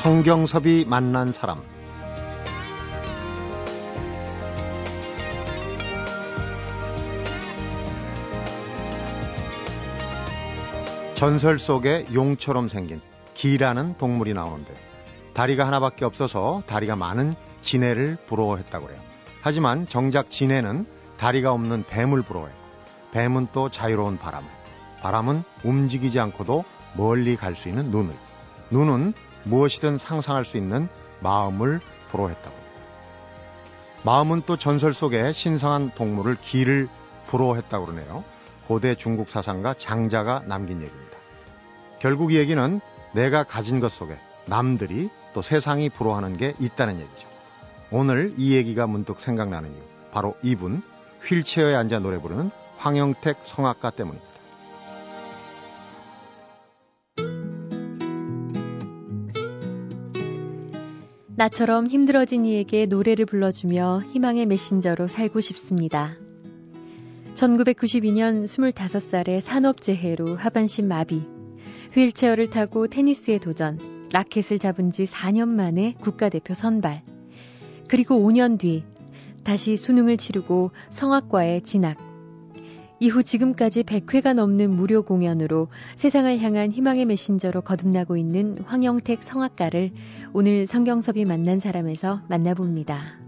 성경섭이 만난 사람 전설 속에 용처럼 생긴 기라는 동물이 나오는데 다리가 하나밖에 없어서 다리가 많은 지네를 부러워했다고 그래요. 하지만 정작 지네는 다리가 없는 뱀을 부러워해요. 뱀은 또 자유로운 바람을. 바람은 움직이지 않고도 멀리 갈 수 있는 눈을. 눈은 무엇이든 상상할 수 있는 마음을 부러워했다고. 마음은 또 전설 속에 신성한 동물을 기를 부러워했다고 그러네요. 고대 중국 사상가 장자가 남긴 얘기입니다. 결국 이 얘기는 내가 가진 것 속에 남들이 또 세상이 부러워하는 게 있다는 얘기죠. 오늘 이 얘기가 문득 생각나는 이유. 바로 이분 휠체어에 앉아 노래 부르는 황영택 성악가 때문입니다. 나처럼 힘들어진 이에게 노래를 불러주며 희망의 메신저로 살고 싶습니다. 1992년 25살의 산업재해로 하반신 마비, 휠체어를 타고 테니스에 도전, 라켓을 잡은 지 4년 만에 국가대표 선발, 그리고 5년 뒤 다시 수능을 치르고 성악과에 진학. 이후 지금까지 100회가 넘는 무료 공연으로 세상을 향한 희망의 메신저로 거듭나고 있는 황영택 성악가를 오늘 성경섭이 만난 사람에서 만나봅니다.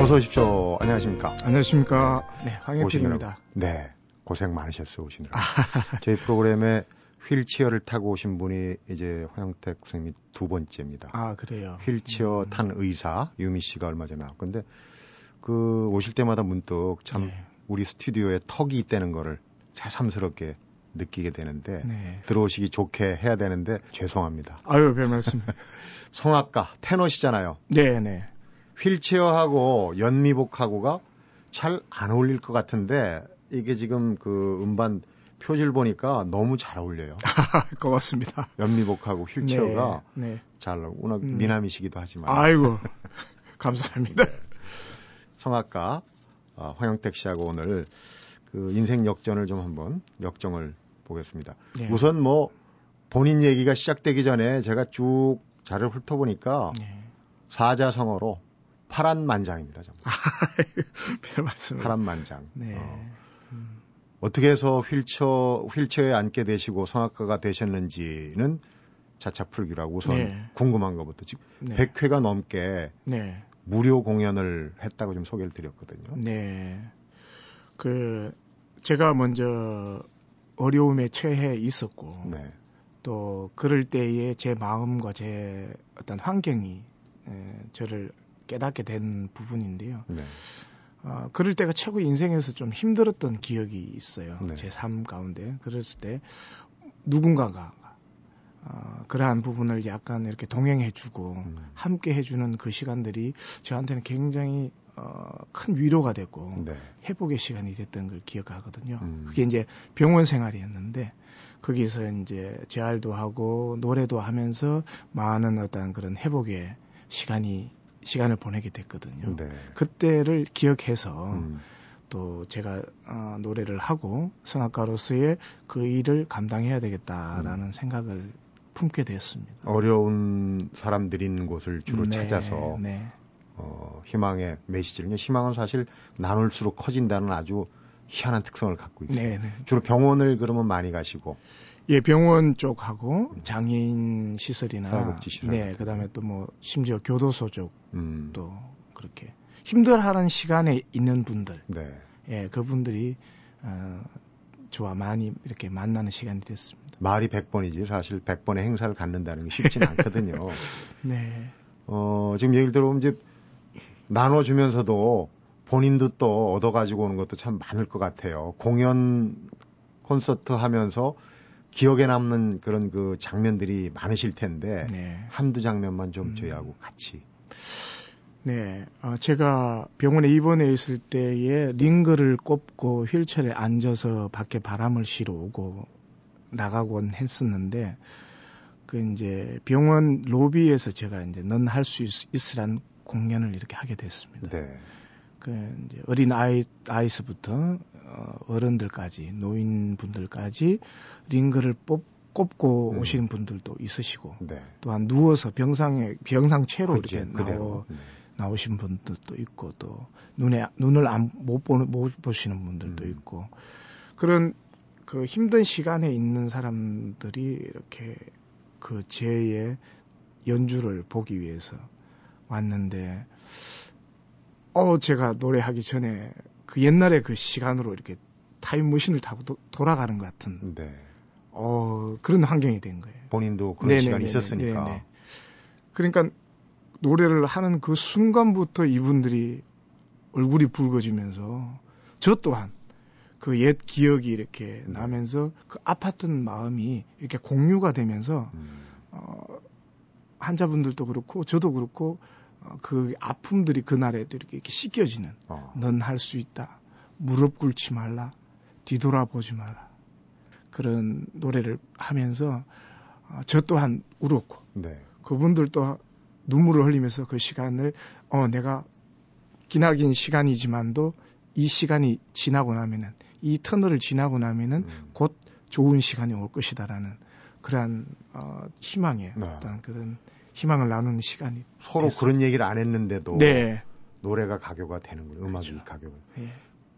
어서 오십시오. 안녕하십니까. 안녕하십니까. 네, 황영택입니다. 네, 고생 많으셨어요, 오시느라. 저희 프로그램에 휠체어를 타고 오신 분이 이제 황영택 선생님이 두 번째입니다. 아, 그래요? 휠체어 음. 탄 의사, 유미 씨가 얼마 전에 나왔고. 근데 그 오실 때마다 문득 참 네. 우리 스튜디오에 턱이 있다는 거를 새삼스럽게 느끼게 되는데 네. 들어오시기 좋게 해야 되는데 죄송합니다. 아유, 별 말씀. 성악가, 테너시잖아요. 네, 네. 휠체어하고 연미복하고가 잘 안 어울릴 것 같은데 이게 지금 그 음반 표지를 보니까 너무 잘 어울려요. 고맙습니다. 연미복하고 휠체어가 네, 네. 잘 워낙 음. 미남이시기도 하지만. 아이고 감사합니다. 네. 성악가 어, 황영택 씨하고 오늘 그 인생 역전을 좀 한번 역정을 보겠습니다. 네. 우선 뭐 본인 얘기가 시작되기 전에 제가 쭉 자료를 훑어보니까 네. 사자성어로 파란만장입니다. 정말. 별 말씀. 파란만장. 네. 어. 음. 어떻게 해서 휠체어 휠체어에 앉게 되시고 성악가가 되셨는지는 차차 풀기라고 우선 네. 궁금한 것부터 지금 네. 100회가 넘게 네. 무료 공연을 했다고 좀 소개를 드렸거든요. 네. 그 제가 먼저 어려움에 처해 있었고 네. 또 그럴 때에 제 마음과 제 어떤 환경이 에, 저를 깨닫게 된 부분인데요. 네. 어, 그럴 때가 최고 인생에서 좀 힘들었던 기억이 있어요. 네. 제삶 가운데. 그랬을 때 누군가가 어, 그러한 부분을 약간 이렇게 동행해주고 음. 함께 해주는 그 시간들이 저한테는 굉장히 어, 큰 위로가 됐고 네. 회복의 시간이 됐던 걸 기억하거든요. 음. 그게 이제 병원 생활이었는데 거기서 이제 재활도 하고 노래도 하면서 많은 어떤 그런 회복의 시간이 시간을 보내게 됐거든요. 네. 그때를 기억해서 음. 또 제가 어, 노래를 하고 성악가로서의 그 일을 감당해야 되겠다라는 음. 생각을 품게 되었습니다. 어려운 사람들이 있는 곳을 주로 네, 찾아서 네. 어, 희망의 메시지를 희망은 사실 나눌수록 커진다는 아주 희한한 특성을 갖고 있어요. 네, 네. 주로 병원을 그러면 많이 가시고 예, 병원 쪽하고 장애인 시설이나 시설 네, 그다음에 또 뭐 심지어 교도소 쪽도 음. 그렇게 힘들어하는 시간에 있는 분들, 네. 예, 그분들이 어, 저와 많이 이렇게 만나는 시간이 됐습니다. 말이 100번이지 사실 100번의 행사를 갖는다는 게 쉽지는 않거든요. 네. 어, 지금 예를 들어보면 이제 나눠주면서도 본인도 또 얻어가지고 오는 것도 참 많을 것 같아요. 공연 콘서트 하면서 기억에 남는 그런 그 장면들이 많으실 텐데 네. 한두 장면만 좀 음. 저희하고 같이. 네, 어, 제가 병원에 입원해 있을 때에 링거를 꼽고 휠체어에 앉아서 밖에 바람을 쉬러 오고 나가곤 했었는데 그 이제 병원 로비에서 제가 이제 넌 할 수 있으란 공연을 이렇게 하게 됐습니다. 네. 그 이제 어린 아이 아이스부터 어, 어른들까지 노인분들까지 링거를 뽑 꼽고 음. 오시는 분들도 있으시고 네. 또한 누워서 병상에 병상채로 그치, 이렇게 나오, 네. 나오신 분들도 있고 또 눈에 눈을 안 못 보는 못 보시는 분들도 음. 있고 그런 그 힘든 시간에 있는 사람들이 이렇게 그 제의 연주를 보기 위해서 왔는데 어 제가 노래하기 전에 그 옛날에 그 시간으로 이렇게 타임머신을 타고 도, 돌아가는 것 같은 네. 어 그런 환경이 된 거예요. 본인도 그런 네네네네. 시간이 있었으니까. 네네. 그러니까 노래를 하는 그 순간부터 이분들이 얼굴이 붉어지면서 저 또한 그 옛 기억이 이렇게 네. 나면서 그 아팠던 마음이 이렇게 공유가 되면서 음. 어, 환자분들도 그렇고 저도 그렇고 어, 그 아픔들이 그날에도 이렇게, 이렇게 씻겨지는 어. 넌할 수 있다 무릎 꿇지 말라 뒤돌아보지 마라 그런 노래를 하면서 어, 저 또한 울었고 네. 그분들도 눈물을 흘리면서 그 시간을 어 내가 기나긴 시간이지만도 이 시간이 지나고 나면은 이 터널을 지나고 나면은 음. 곧 좋은 시간이 올 것이다라는 그러한 어, 희망에 네. 어떤 그런 희망을 나누는 시간이 서로 됐어요. 그런 얘기를 안 했는데도 네. 노래가 가교가 되는 거예요. 음악이 그렇죠. 가교가. 예.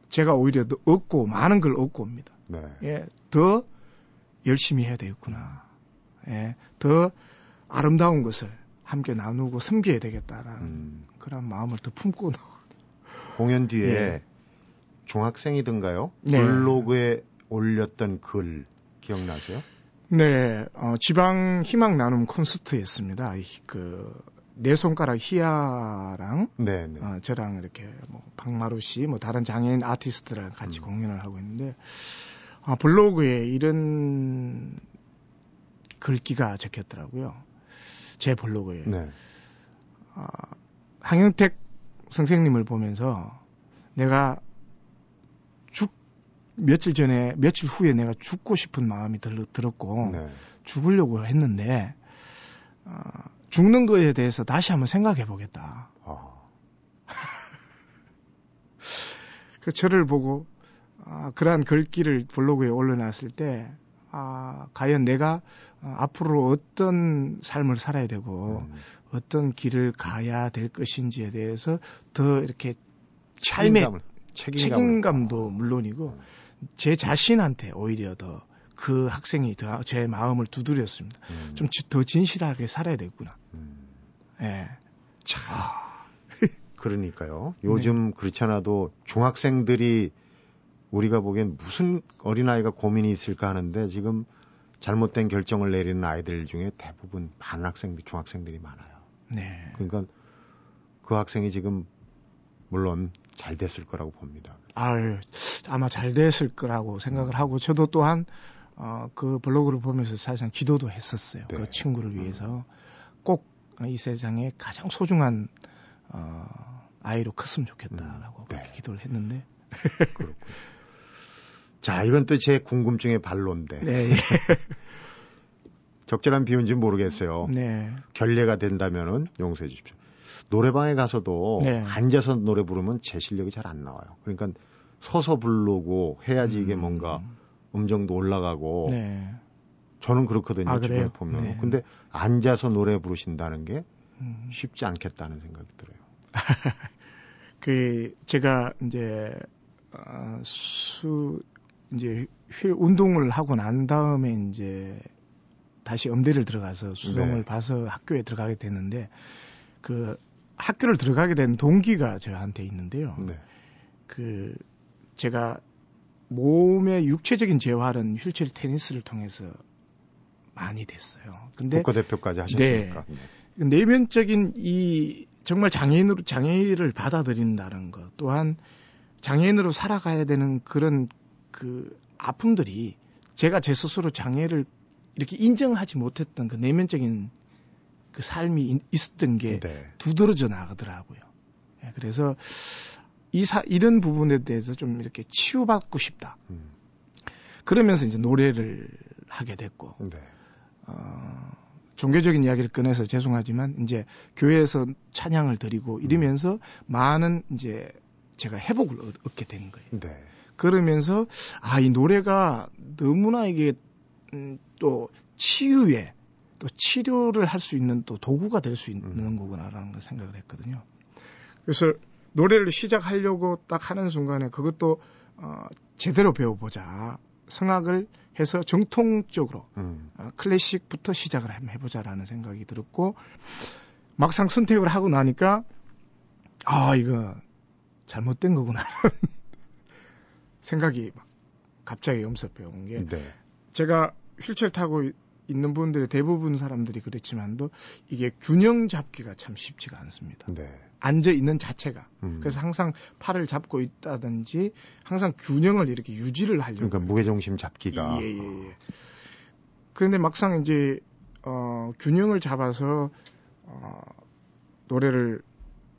제가 오히려 더 얻고 많은 걸 얻고 옵니다. 네. 예, 더 열심히 해야 되겠구나. 예, 더 아름다운 것을 함께 나누고 섬겨야 되겠다라는 음. 그런 마음을 더 품고 공연 뒤에 예. 중학생이든가요? 네. 블로그에 올렸던 글 기억나세요? 네, 어, 지방 희망 나눔 콘서트였습니다. 그 네 손가락 희야랑 네, 네. 어, 저랑 이렇게 뭐 박마루 씨, 뭐 다른 장애인 아티스트랑 같이 음. 공연을 하고 있는데 아, 블로그에 이런 글귀가 적혔더라고요. 제 블로그에. 네. 아, 항영택 선생님을 보면서 내가 죽 며칠 전에 며칠 후에 내가 죽고 싶은 마음이 들, 들었고 네. 죽으려고 했는데 어, 죽는 거에 대해서 다시 한번 생각해 보겠다. 어. 그 저를 보고 아, 그러한 글귀를 블로그에 올려놨을 때 아, 과연 내가 어, 앞으로 어떤 삶을 살아야 되고 음. 어떤 길을 가야 될 것인지에 대해서 더 이렇게 삶의 책임감을. 도 물론이고 음. 제 자신한테 오히려 더 그 학생이 더 제 마음을 두드렸습니다. 음. 좀더 진실하게 살아야 되겠구나. 음. 예. 자. 그러니까요. 요즘 네. 그렇지 않아도 중학생들이 우리가 보기엔 무슨 어린아이가 고민이 있을까 하는데 지금 잘못된 결정을 내리는 아이들 중에 대부분 반 학생들, 중학생들이 많아요. 네. 그러니까 그 학생이 지금 물론 잘 됐을 거라고 봅니다. 아유, 아마 잘 됐을 거라고 생각을 하고 저도 또한 어, 그 블로그를 보면서 사실상 기도도 했었어요. 네. 그 친구를 위해서 꼭 이 세상에 가장 소중한 어, 아이로 컸으면 좋겠다라고 음, 네. 그렇게 기도를 했는데. 자, 이건 또 제 궁금증의 반론데. 네. 예. 적절한 비유인지 모르겠어요. 네. 결례가 된다면은 용서해 주십시오. 노래방에 가서도 네. 앉아서 노래 부르면 제 실력이 잘 안 나와요. 그러니까 서서 부르고 해야지 이게 음. 뭔가 음정도 올라가고 네. 저는 그렇거든요. 아, 주변에 보면. 네. 근데 앉아서 노래 부르신다는 게 음. 쉽지 않겠다는 생각이 들어요. 그 제가 이제 어, 수 이제 휠 운동을 하고 난 다음에 이제 다시 음대를 들어가서 수성을 네. 봐서 학교에 들어가게 됐는데 그 학교를 들어가게 된 동기가 저한테 있는데요. 네. 그 제가 몸의 육체적인 재활은 휠체어 테니스를 통해서 많이 됐어요. 근데 국가대표까지 하셨으니까. 네. 네. 내면적인 이 정말 장애인으로 장애인을 받아들인다는 것 또한 장애인으로 살아가야 되는 그런 그 아픔들이 제가 제 스스로 장애를 이렇게 인정하지 못했던 그 내면적인 그 삶이 있었던 게 네. 두드러져 나가더라고요. 예, 그래서 이 사, 이런 부분에 대해서 좀 이렇게 치유받고 싶다. 음. 그러면서 이제 노래를 하게 됐고, 네. 어, 종교적인 이야기를 꺼내서 죄송하지만 이제 교회에서 찬양을 드리고 이러면서 음. 많은 이제 제가 회복을 얻게 된 거예요. 네. 그러면서 아 이 노래가 너무나 이게 음, 또 치유에 또 치료를 할 수 있는 또 도구가 될 수 있는 음. 거구나라는 걸 생각을 했거든요. 그래서 노래를 시작하려고 딱 하는 순간에 그것도 어, 제대로 배워보자. 성악을 해서 정통적으로 음. 어, 클래식부터 시작을 한번 해보자라는 생각이 들었고 막상 선택을 하고 나니까 아 이거 잘못된 거구나 생각이 갑자기 엄습해 온게 네. 제가 휠체어 타고 있는 분들의 대부분 사람들이 그렇지만도 이게 균형 잡기가 참 쉽지가 않습니다. 네. 앉아 있는 자체가. 음. 그래서 항상 팔을 잡고 있다든지 항상 균형을 이렇게 유지를 하려고. 그러니까 무게 중심 잡기가. 예, 예, 예. 그런데 막상 이제 어 균형을 잡아서 어 노래를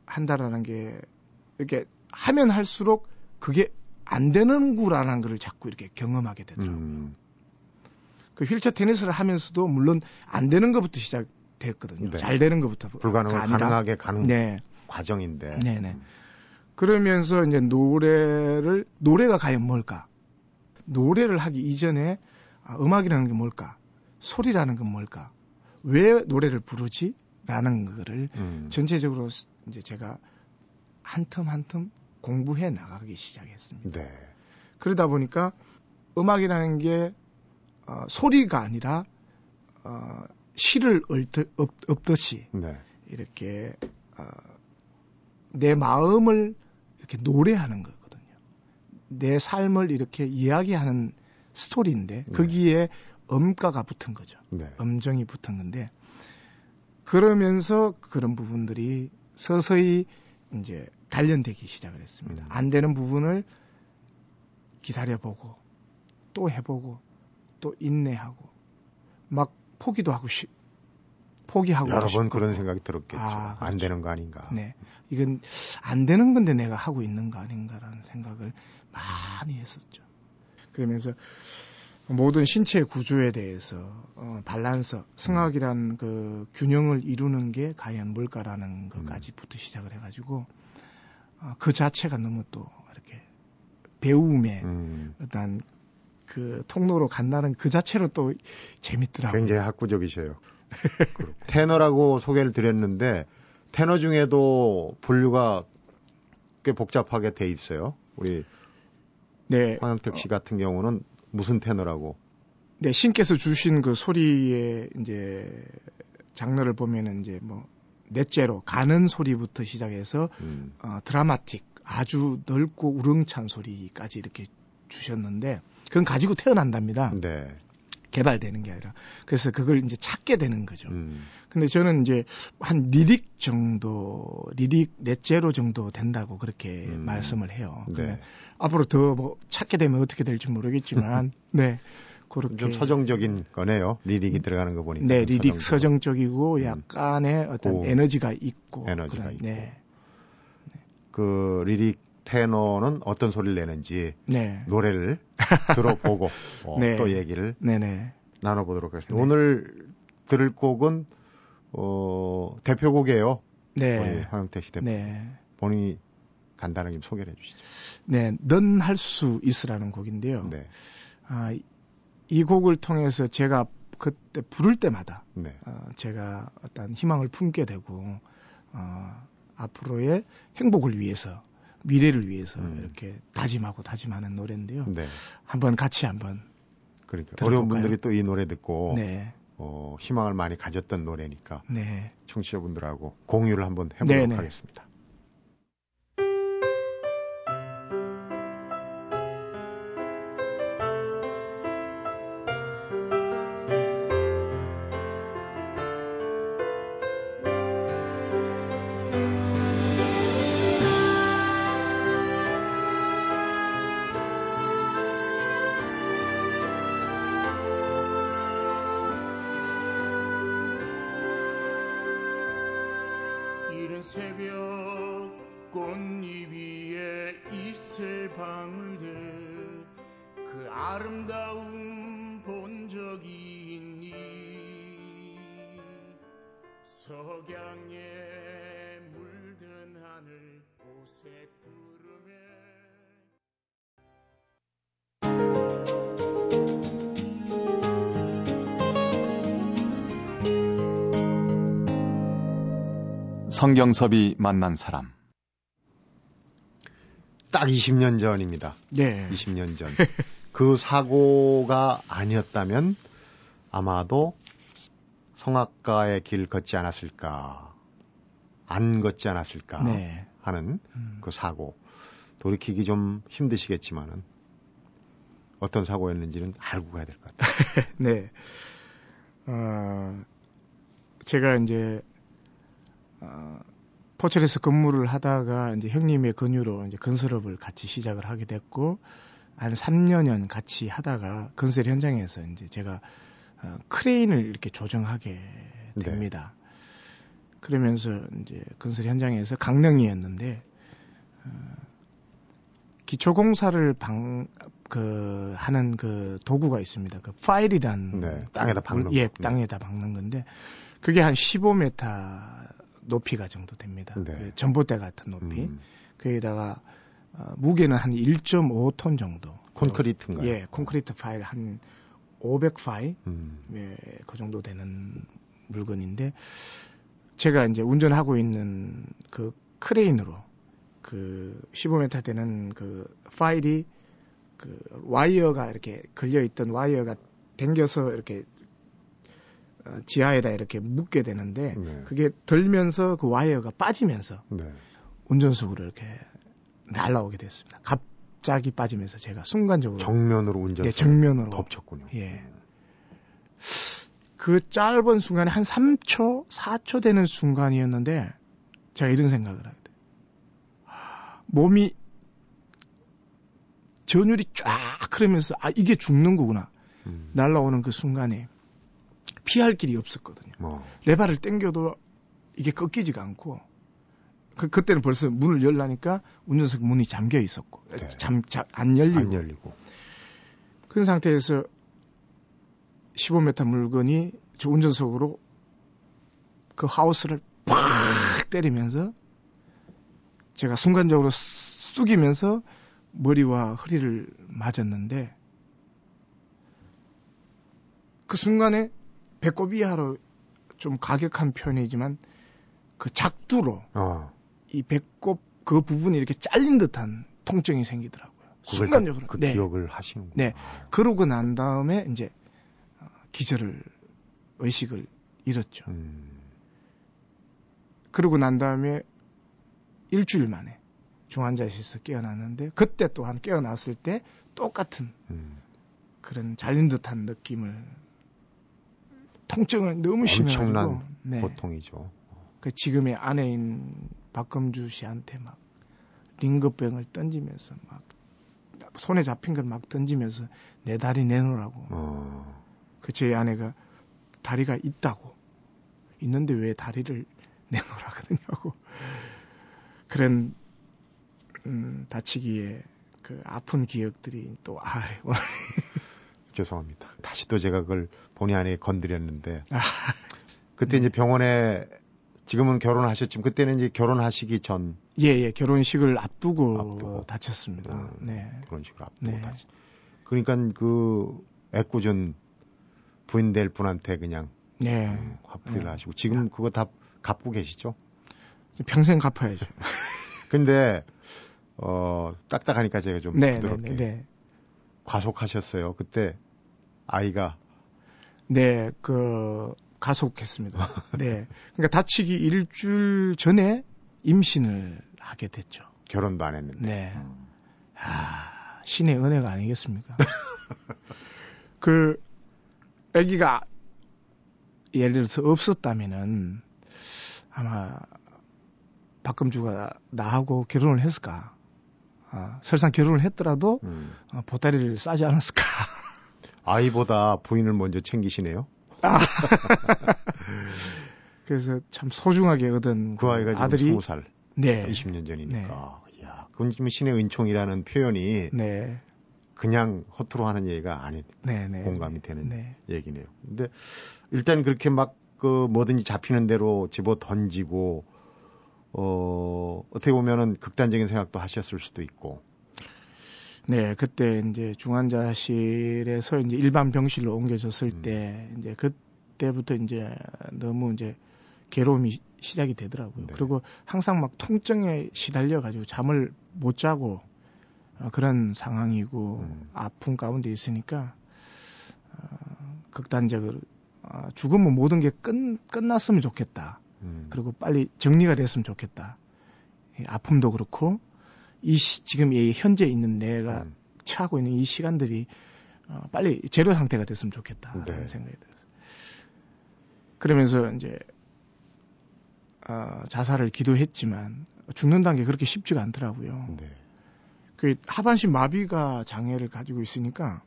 한다라는 게 이렇게 하면 할수록 그게 안 되는구라는 걸 자꾸 이렇게 경험하게 되더라고요. 음. 그 휠체어 테니스를 하면서도 물론 안 되는 것부터 시작됐거든요. 네. 잘 되는 것부터 불가능 가능하게 가는 네. 과정인데. 네네. 음. 그러면서 이제 노래를 노래가 과연 뭘까? 노래를 하기 이전에 아, 음악이라는 게 뭘까? 소리라는 건 뭘까? 왜 노래를 부르지? 라는 거를 음. 전체적으로 이제 제가 한 텀 한 텀 공부해 나가기 시작했습니다. 네. 그러다 보니까 음악이라는 게 어, 소리가 아니라 어, 시를 읊듯, 읊듯이 네. 이렇게 어, 내 마음을 이렇게 노래하는 거거든요. 내 삶을 이렇게 이야기하는 스토리인데 네. 거기에 음가가 붙은 거죠. 네. 음정이 붙은 건데 그러면서 그런 부분들이 서서히 이제 단련되기 시작을 했습니다. 음. 안 되는 부분을 기다려보고 또 해보고 또 인내하고 막 포기도 하고 싶 포기하고 여러 번 그런 생각이 들었겠죠. 아, 그렇죠. 안 되는 거 아닌가. 네. 이건 안 되는 건데 내가 하고 있는 거 아닌가라는 생각을 많이 했었죠. 그러면서 모든 신체 구조에 대해서 어, 밸런스, 승학이란 그 균형을 이루는 게 과연 뭘까라는 것까지부터 시작을 해가지고 어, 그 자체가 너무 또 이렇게 배움의 음. 어떤 그 통로로 간다는 그 자체로 또 재밌더라고요. 굉장히 학구적이셔요. 테너라고 소개를 드렸는데 테너 중에도 분류가 꽤 복잡하게 돼 있어요. 우리 네. 황영택 씨 같은 경우는 무슨 테너라고? 네, 신께서 주신 그 소리의 이제 장르를 보면은 이제 뭐 넷째로 가는 소리부터 시작해서 음. 어, 드라마틱 아주 넓고 우렁찬 소리까지 이렇게 주셨는데 그건 가지고 태어난답니다. 네. 개발되는 게 아니라 그래서 그걸 이제 찾게 되는 거죠. 음. 근데 저는 이제 한 lyric 정도 lyric leggero 정도 된다고 그렇게 음. 말씀을 해요. 네. 앞으로 더 뭐 찾게 되면 어떻게 될지 모르겠지만 네. 그렇게 좀 서정적인 거네요. lyric이 들어가는 거 보니까. 네, lyric 서정적이고 음. 약간의 어떤 고 에너지가 있고 에너지가 그런, 있고. 네. 그 리릭 테너는 어떤 소리를 내는지 네. 노래를 들어보고 어, 네. 또 얘기를 네네. 나눠보도록 하겠습니다. 네. 오늘 들을 곡은 어, 대표곡이에요. 네. 우리 황영택 씨 대표. 네. 본인이 간단하게 소개를 해주시죠. 네, 넌 할 수 있으라는 곡인데요. 네. 아, 이 곡을 통해서 제가 그때 부를 때마다 네. 어, 제가 어떤 희망을 품게 되고 어, 앞으로의 행복을 위해서 미래를 위해서 음. 이렇게 다짐하고 다짐하는 노래인데요. 네. 한번 같이 한번 그러니까 들어볼까요? 어려운 분들이 또 이 노래 듣고 네. 어, 희망을 많이 가졌던 노래니까 네. 청취자분들하고 공유를 한번 해보도록 네네. 하겠습니다. 석양에 물든 하늘 오색 구름에 성경섭이 만난 사람. 딱 20년 전입니다. 네. 20년 전. 그 사고가 아니었다면 아마도 성악가의 길 걷지 않았을까, 안 걷지 않았을까 네. 하는 음. 그 사고. 돌이키기 좀 힘드시겠지만은 어떤 사고였는지는 알고 가야 될 것 같아요. 네. 어, 제가 이제 어, 포철에서 근무를 하다가 이제 형님의 근유로 이제 건설업을 같이 시작을 하게 됐고 한 3년연 같이 하다가 건설 현장에서 이제 제가 어, 크레인을 이렇게 조정하게 됩니다. 네. 그러면서 이제 건설 현장에서 강릉이었는데 어, 기초 공사를 방, 그, 하는 그 도구가 있습니다. 그 파일이란. 네, 땅에다 박는. 예, 땅에다 박는 건데, 그게 한 15m 높이가 정도 됩니다. 네. 그 전봇대 같은 높이. 음. 거기다가 어, 무게는 한 1.5톤 정도. 콘크리트인가요? 예, 콘크리트 파일 한 500파일, 음. 예, 그 정도 되는 물건인데 제가 이제 운전하고 있는 그 크레인으로 그 15m 되는 그 파일이 그 와이어가 이렇게 걸려 있던 와이어가 당겨서 이렇게 어, 지하에다 이렇게 묶게 되는데 네. 그게 들면서 그 와이어가 빠지면서 네. 운전석으로 이렇게 날라오게 됐습니다. 갑 자기 빠지면서 제가 순간적으로 정면으로 운전 네, 정면으로 덮쳤군요. 예. 그 짧은 순간에 한 3초, 4초 되는 순간이었는데 제가 이런 생각을 하게 돼요. 몸이 전율이 쫙 흐르면서 아 이게 죽는 거구나. 음. 날라오는 그 순간에 피할 길이 없었거든요. 어. 레바를 당겨도 이게 꺾이지가 않고 그, 그때는 벌써 문을 열라니까 운전석 문이 잠겨 있었고 네. 잠, 잠, 안 열리고. 안 열리고. 그런 상태에서 15m 물건이 저 운전석으로 그 하우스를 팍 때리면서 제가 순간적으로 쑥이면서 머리와 허리를 맞았는데 그 순간에 배꼽 이하로 좀 가격한 표현이지만 그 작두로 어. 이 배꼽 그 부분이 이렇게 잘린 듯한 통증이 생기더라고요. 순간적으로. 그, 그 네. 기억을 하시는군요. 네. 그러고 난 다음에 이제 어, 기절을 의식을 잃었죠. 음. 그러고 난 다음에 일주일 만에 중환자실에서 깨어났는데 그때 또한 깨어났을 때 똑같은 음. 그런 잘린 듯한 느낌을 통증을 너무 심해가지고 네. 고통이죠. 그 지금의 아내인 박금주 씨한테 막 링거병을 던지면서 막 손에 잡힌 걸 막 던지면서 내 다리 내놓으라고. 어. 그제 아내가 다리가 있다고 있는데 왜 다리를 내놓으라 그러냐고 그런 음, 다치기에 그 아픈 기억들이 또 아이 죄송합니다. 다시 또 제가 그걸 본의 아니게 건드렸는데 아. 그때 이제 병원에 지금은 결혼하셨지만 그때는 이제 결혼하시기 전 예예 예, 결혼식을 앞두고, 앞두고. 다쳤습니다. 음, 네 결혼식을 앞두고 네. 다치. 그러니까 그 애꿎은 부인 될 분한테 그냥 네. 음, 화풀이를 네. 하시고 지금 그거 다 갚고 계시죠? 평생 갚아야죠. 근데 어 딱딱하니까 제가 좀 네, 부드럽게 네, 네, 과속하셨어요. 그때 아이가 네, 그 가속했습니다. 네. 그러니까 다치기 일주일 전에 임신을 하게 됐죠. 결혼도 안 했는데. 네. 음. 아, 신의 은혜가 아니겠습니까? 그 아기가 예를 들어서 없었다면은 아마 박금주가 나하고 결혼을 했을까? 어, 설상 결혼을 했더라도 음. 어, 보따리를 싸지 않았을까? 아이보다 부인을 먼저 챙기시네요. 아. 그래서 참 소중하게 얻은 그 아이가 아들이 20살. 네. 20년 전이니까. 네. 야, 그건 지금 신의 은총이라는 표현이 네. 그냥 허투루 하는 얘기가 아니 네, 네, 공감이 되는 네. 얘기네요. 근데 일단 그렇게 막 그 뭐든지 잡히는 대로 집어 던지고 어 어떻게 보면은 극단적인 생각도 하셨을 수도 있고 네, 그때 이제 중환자실에서 이제 일반 병실로 옮겨졌을 음. 때 이제 그때부터 이제 너무 이제 괴로움이 시작이 되더라고요. 네. 그리고 항상 막 통증에 시달려 가지고 잠을 못 자고 어, 그런 상황이고 음. 아픔 가운데 있으니까 어, 극단적으로 어, 죽으면 모든 게 끝, 끝났으면 좋겠다. 음. 그리고 빨리 정리가 됐으면 좋겠다. 아픔도 그렇고 이 시, 지금 이 현재 있는 내가 음. 처하고 있는 이 시간들이 어, 빨리 제로 상태가 됐으면 좋겠다라는 네. 생각이 들었어요. 그러면서 이제 어, 자살을 기도했지만 죽는다는 게 그렇게 쉽지가 않더라고요. 네. 그 하반신 마비가 장애를 가지고 있으니까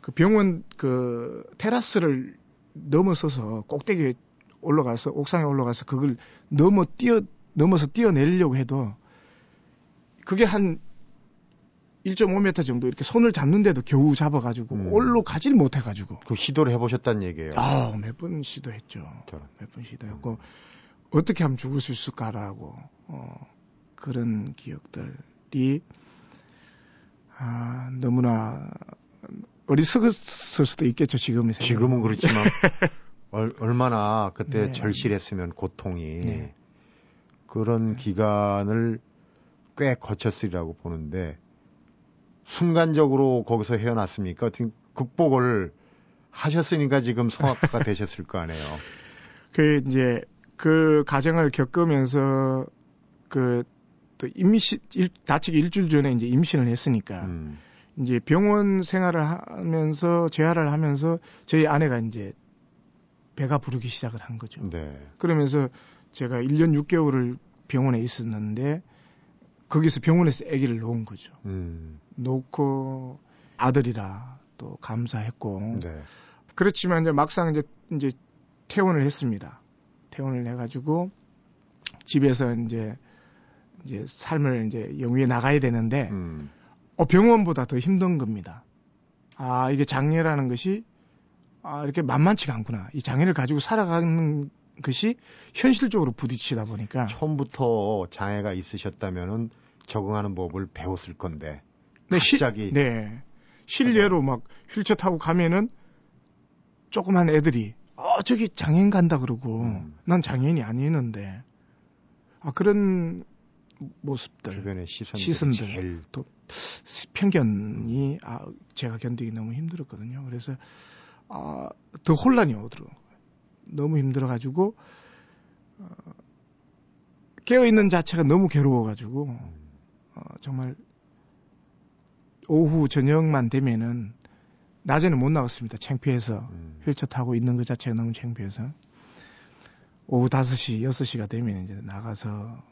그 병원 그 테라스를 넘어서서 꼭대기에 올라가서 옥상에 올라가서 그걸 넘어 뛰어 넘어서 뛰어내리려고 해도 그게 한 1.5m 정도 이렇게 손을 잡는데도 겨우 잡아가지고 음. 올로 가질 못해가지고 그 시도를 해보셨다는 얘기예요. 아 몇 번 시도했죠. 몇 번 시도했고 음. 어떻게 하면 죽을 수 있을까라고 어, 그런 기억들이 아, 너무나 어리석었을 수도 있겠죠 지금의 지금은 그렇지만 얼, 얼마나 그때 네. 절실했으면 고통이 네. 그런 기간을 꽤 거쳤으리라고 보는데 순간적으로 거기서 헤어났습니까? 지금 극복을 하셨으니까 지금 성악가가 되셨을 거 아니에요. 그 이제 그 과정을 겪으면서 그 또 임신 일, 다치기 일주일 전에 이제 임신을 했으니까 음. 이제 병원 생활을 하면서 재활을 하면서 저희 아내가 이제 배가 부르기 시작을 한 거죠. 네. 그러면서 제가 1년 6개월을 병원에 있었는데 거기서 병원에서 아기를 놓은 거죠. 음. 놓고 아들이라 또 감사했고. 네. 그렇지만 이제 막상 이제 이제 퇴원을 했습니다. 퇴원을 해가지고 집에서 이제 이제 삶을 이제 영위에 나가야 되는데 음. 어, 병원보다 더 힘든 겁니다. 아 이게 장애라는 것이 아 이렇게 만만치가 않구나. 이 장애를 가지고 살아가는 것이 현실적으로 부딪히다 보니까 처음부터 장애가 있으셨다면은 적응하는 법을 배웠을 건데 네, 갑자기 시, 네 실례로 막 휠체어 타고 가면은 조그만 애들이 어 저기 장애인 간다 그러고 음. 난 장애인이 아니는데 아 그런 모습들 주변의 시선들, 시선들 제일... 또 편견이 아 제가 견디기 너무 힘들었거든요. 그래서 아더 혼란이 오더라고요. 너무 힘들어 가지고 어, 깨어 있는 자체가 너무 괴로워 가지고 어, 정말 오후 저녁만 되면은 낮에는 못 나갔습니다. 창피해서 음. 휠체어 타고 있는 것 자체가 너무 창피해서 오후 5시, 6시가 되면 이제 나가서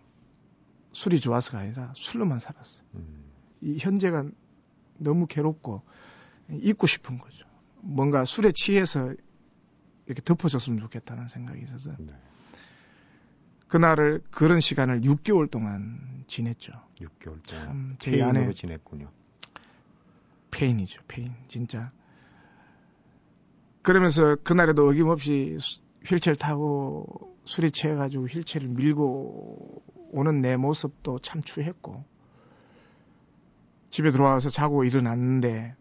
술이 좋아서가 아니라 술로만 살았어요. 음. 이 현재가 너무 괴롭고 잊고 싶은 거죠. 뭔가 술에 취해서 이렇게 덮어줬으면 좋겠다는 생각이 있어서 네. 그날을 그런 시간을 6개월 동안 지냈죠. 6개월 동안 제 안에 지냈군요. 폐인이죠, 폐인 진짜. 그러면서 그날에도 어김없이 휠체어 타고 술이 취해가지고 휠체어를 밀고 오는 내 모습도 참 추했고 집에 들어와서 자고 일어났는데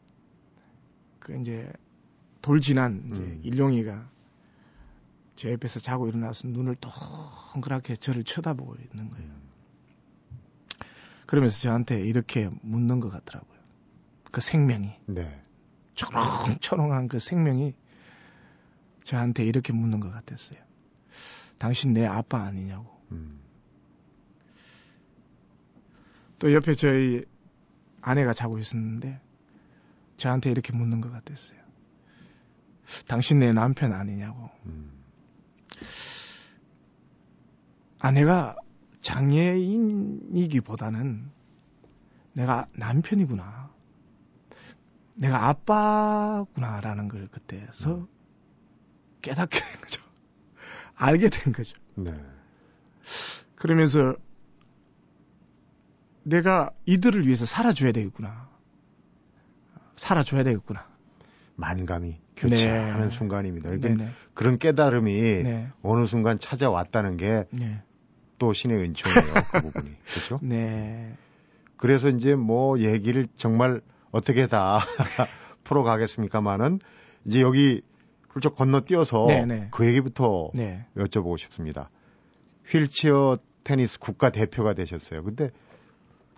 그 이제 돌 지난 이제 음. 일용이가 제 옆에서 자고 일어나서 눈을 동그랗게 저를 쳐다보고 있는 거예요. 그러면서 저한테 이렇게 묻는 것 같더라고요. 그 생명이. 네. 초롱초롱한 그 생명이 저한테 이렇게 묻는 것 같았어요. 당신 내 아빠 아니냐고. 음. 또 옆에 저희 아내가 자고 있었는데 저한테 이렇게 묻는 것 같았어요. 당신 내 남편 아니냐고. 음. 아내가 장애인이기보다는 내가 남편이구나. 내가 아빠구나라는 걸 그때서 음. 깨닫게 된 거죠. 알게 된 거죠. 네. 그러면서 내가 이들을 위해서 살아줘야 되겠구나. 살아줘야 되겠구나. 만감이 교체하는 네. 순간입니다. 그러니까 그런 깨달음이 네. 어느 순간 찾아왔다는 게또 네. 신의 은총이에요. 그 부분이. 그렇죠? 네. 그래서 이제 뭐 얘기를 정말 어떻게 다 풀어가겠습니까만은 이제 여기 훌쩍 건너뛰어서 네네. 네. 그 얘기부터 네. 여쭤보고 싶습니다. 휠체어 테니스 국가 대표가 되셨어요. 근데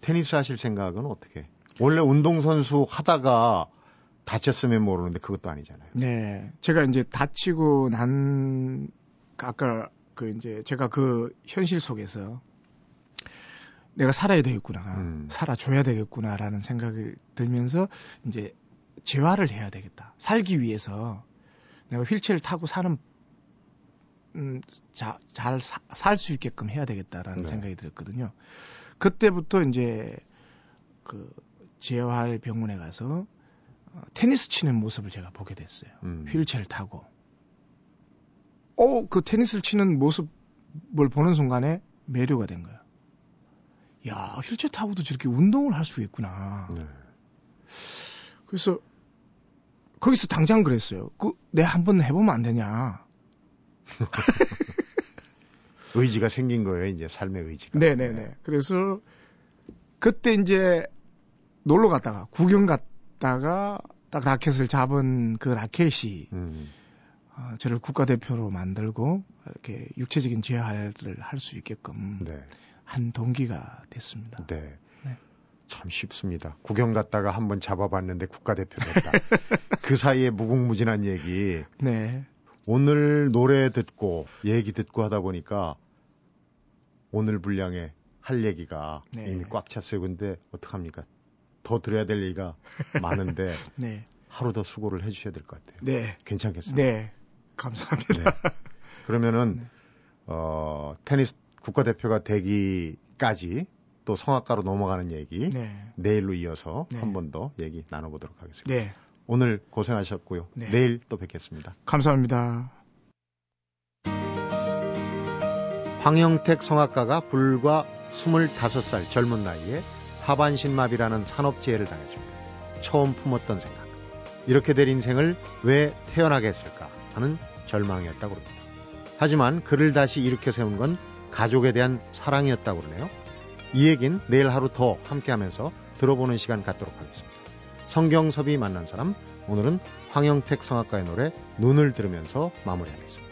테니스 하실 생각은 어떻게? 원래 운동선수 하다가 다쳤으면 모르는데 그것도 아니잖아요. 네. 제가 이제 다치고 난, 아까 그 이제 제가 그 현실 속에서 내가 살아야 되겠구나. 음. 살아줘야 되겠구나라는 생각이 들면서 이제 재활을 해야 되겠다. 살기 위해서 내가 휠체어를 타고 사는 음, 잘살 수 있게끔 해야 되겠다라는 네. 생각이 들었거든요. 그때부터 이제 그 재활 병원에 가서 어, 테니스 치는 모습을 제가 보게 됐어요. 음. 휠체어를 타고. 어, 그 테니스를 치는 모습을 보는 순간에 매료가 된 거야. 야, 휠체어 타고도 저렇게 운동을 할 수 있구나. 네. 그래서 거기서 당장 그랬어요. 그, 내 한번 해보면 안 되냐. 의지가 생긴 거예요, 이제 삶의 의지가. 네네네. 네. 그래서 그때 이제 놀러 갔다가 구경 갔 다가 딱 라켓을 잡은 그 라켓이 음. 어, 저를 국가대표로 만들고 이렇게 육체적인 재활을 할 수 있게끔 네. 한 동기가 됐습니다. 네. 네. 참 쉽습니다. 구경 갔다가 한번 잡아봤는데 국가대표 됐다. 그 사이에 무궁무진한 얘기. 네. 오늘 노래 듣고 얘기 듣고 하다 보니까 오늘 분량에 할 얘기가 네. 이미 꽉 찼어요. 근데 어떡합니까? 더 들어야 될 얘기가 많은데 네. 하루 더 수고를 해주셔야 될 것 같아요. 네. 괜찮겠어요? 네. 감사합니다. 네. 그러면은 네. 어, 테니스 국가대표가 되기까지 또 성악가로 넘어가는 얘기 네. 내일로 이어서 네. 한번 더 얘기 나눠보도록 하겠습니다. 네. 오늘 고생하셨고요. 네. 내일 또 뵙겠습니다. 감사합니다. 황영택 성악가가 불과 25살 젊은 나이에 하반신마비라는 산업재해를 당했습니다. 처음 품었던 생각. 이렇게 될 인생을 왜 태어나게 했을까 하는 절망이었다고 합니다. 하지만 그를 다시 일으켜 세운 건 가족에 대한 사랑이었다고 그러네요. 이 얘긴 내일 하루 더 함께 하면서 들어보는 시간 갖도록 하겠습니다. 성경섭이 만난 사람, 오늘은 황영택 성악가의 노래 눈을 들으면서 마무리하겠습니다.